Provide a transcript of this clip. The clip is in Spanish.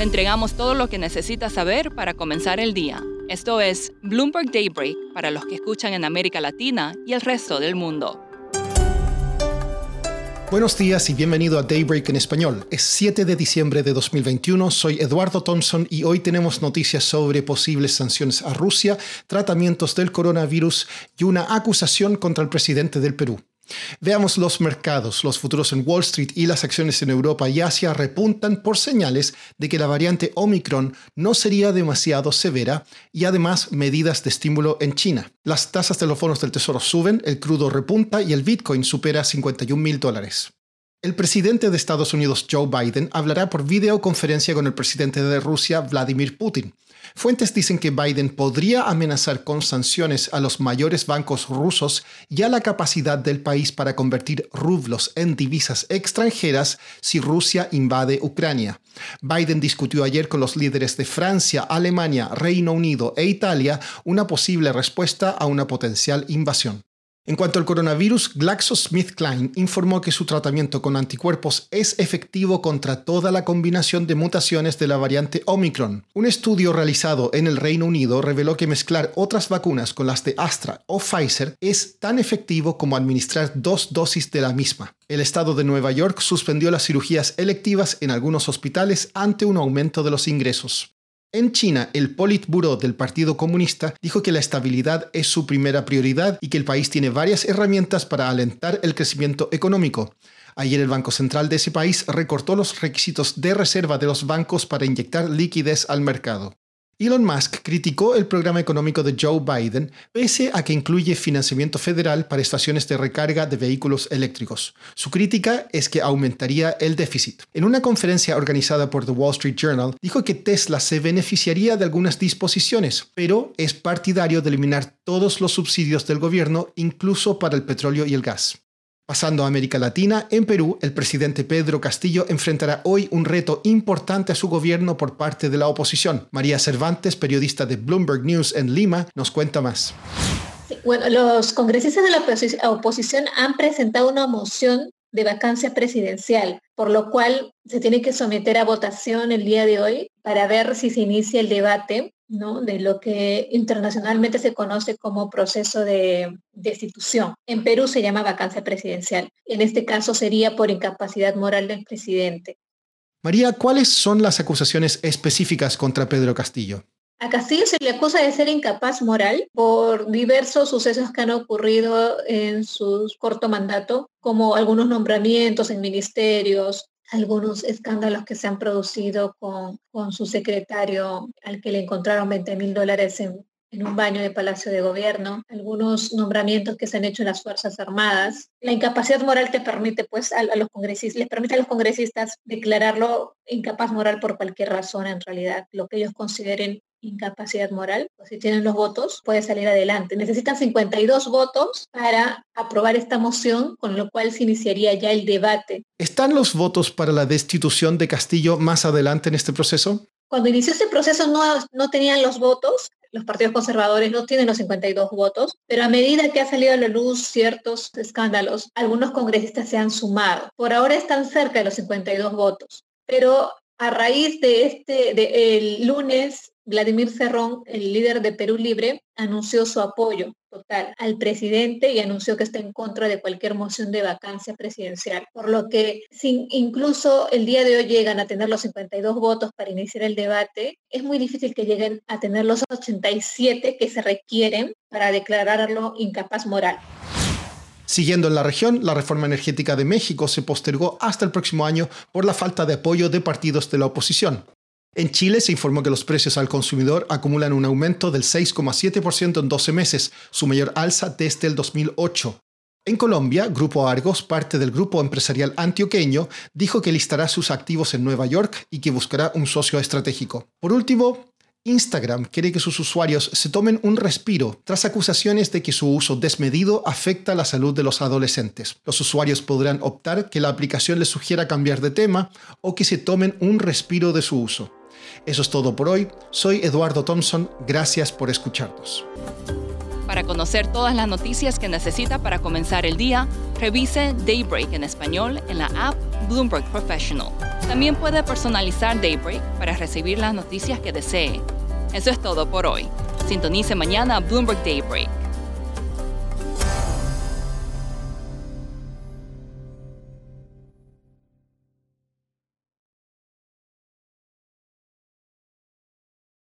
Le entregamos todo lo que necesita saber para comenzar el día. Esto es Bloomberg Daybreak para los que escuchan en América Latina y el resto del mundo. Buenos días y bienvenido a Daybreak en español. Es 7 de diciembre de 2021, soy Eduardo Thompson y hoy tenemos noticias sobre posibles sanciones a Rusia, tratamientos del coronavirus y una acusación contra el presidente del Perú. Veamos los mercados. Los futuros en Wall Street y las acciones en Europa y Asia repuntan por señales de que la variante Omicron no sería demasiado severa y además medidas de estímulo en China. Las tasas de los bonos del tesoro suben, el crudo repunta y el Bitcoin supera 51 mil dólares. El presidente de Estados Unidos, Joe Biden, hablará por videoconferencia con el presidente de Rusia, Vladimir Putin. Fuentes dicen que Biden podría amenazar con sanciones a los mayores bancos rusos y a la capacidad del país para convertir rublos en divisas extranjeras si Rusia invade Ucrania. Biden discutió ayer con los líderes de Francia, Alemania, Reino Unido e Italia una posible respuesta a una potencial invasión. En cuanto al coronavirus, GlaxoSmithKline informó que su tratamiento con anticuerpos es efectivo contra toda la combinación de mutaciones de la variante Omicron. Un estudio realizado en el Reino Unido reveló que mezclar otras vacunas con las de Astra o Pfizer es tan efectivo como administrar dos dosis de la misma. El estado de Nueva York suspendió las cirugías electivas en algunos hospitales ante un aumento de los ingresos. En China, el Politburo del Partido Comunista dijo que la estabilidad es su primera prioridad y que el país tiene varias herramientas para alentar el crecimiento económico. Ayer el Banco Central de ese país recortó los requisitos de reserva de los bancos para inyectar liquidez al mercado. Elon Musk criticó el programa económico de Joe Biden pese a que incluye financiamiento federal para estaciones de recarga de vehículos eléctricos. Su crítica es que aumentaría el déficit. En una conferencia organizada por The Wall Street Journal, dijo que Tesla se beneficiaría de algunas disposiciones, pero es partidario de eliminar todos los subsidios del gobierno, incluso para el petróleo y el gas. Pasando a América Latina, en Perú, el presidente Pedro Castillo enfrentará hoy un reto importante a su gobierno por parte de la oposición. María Cervantes, periodista de Bloomberg News en Lima, nos cuenta más. Bueno, los congresistas de la oposición han presentado una moción de vacancia presidencial, por lo cual se tiene que someter a votación el día de hoy para ver si se inicia el debate de lo que internacionalmente se conoce como proceso de destitución. En Perú se llama vacancia presidencial. En este caso sería por incapacidad moral del presidente. María, ¿cuáles son las acusaciones específicas contra Pedro Castillo? A Castillo se le acusa de ser incapaz moral por diversos sucesos que han ocurrido en su corto mandato, como algunos nombramientos en ministerios, algunos escándalos que se han producido con, con su secretario al que le encontraron 20 mil dólares en, en un baño de Palacio de Gobierno, algunos nombramientos que se han hecho en las Fuerzas Armadas. La incapacidad moral te permite, pues, a, los congresistas, les permite a los congresistas declararlo incapaz moral por cualquier razón, en realidad, lo que ellos consideren incapacidad moral, pues si tienen los votos, puede salir adelante. Necesitan 52 votos para aprobar esta moción, con lo cual se iniciaría ya el debate. ¿Están los votos para la destitución de Castillo más adelante en este proceso? Cuando inició este proceso no, no tenían los votos, los partidos conservadores no tienen los 52 votos, pero a medida que ha salido a la luz ciertos escándalos, algunos congresistas se han sumado. Por ahora están cerca de los 52 votos, pero a raíz de este, de, el lunes Vladimir Cerrón, el líder de Perú Libre, anunció su apoyo total al presidente y anunció que está en contra de cualquier moción de vacancia presidencial. Por lo que si incluso el día de hoy llegan a tener los 52 votos para iniciar el debate, es muy difícil que lleguen a tener los 87 que se requieren para declararlo incapaz moral. Siguiendo en la región, la reforma energética de México se postergó hasta el próximo año por la falta de apoyo de partidos de la oposición. En Chile se informó que los precios al consumidor acumulan un aumento del 6,7% en 12 meses, su mayor alza desde el 2008. En Colombia, Grupo Argos, parte del grupo empresarial antioqueño, dijo que listará sus activos en Nueva York y que buscará un socio estratégico. Por último, Instagram quiere que sus usuarios se tomen un respiro tras acusaciones de que su uso desmedido afecta la salud de los adolescentes. Los usuarios podrán optar que la aplicación les sugiera cambiar de tema o que se tomen un respiro de su uso. Eso es todo por hoy. Soy Eduardo Thompson. Gracias por escucharnos. Para conocer todas las noticias que necesita para comenzar el día, revise Daybreak en español en la app Bloomberg Professional. También puede personalizar Daybreak para recibir las noticias que desee. Eso es todo por hoy. Sintonice mañana Bloomberg Daybreak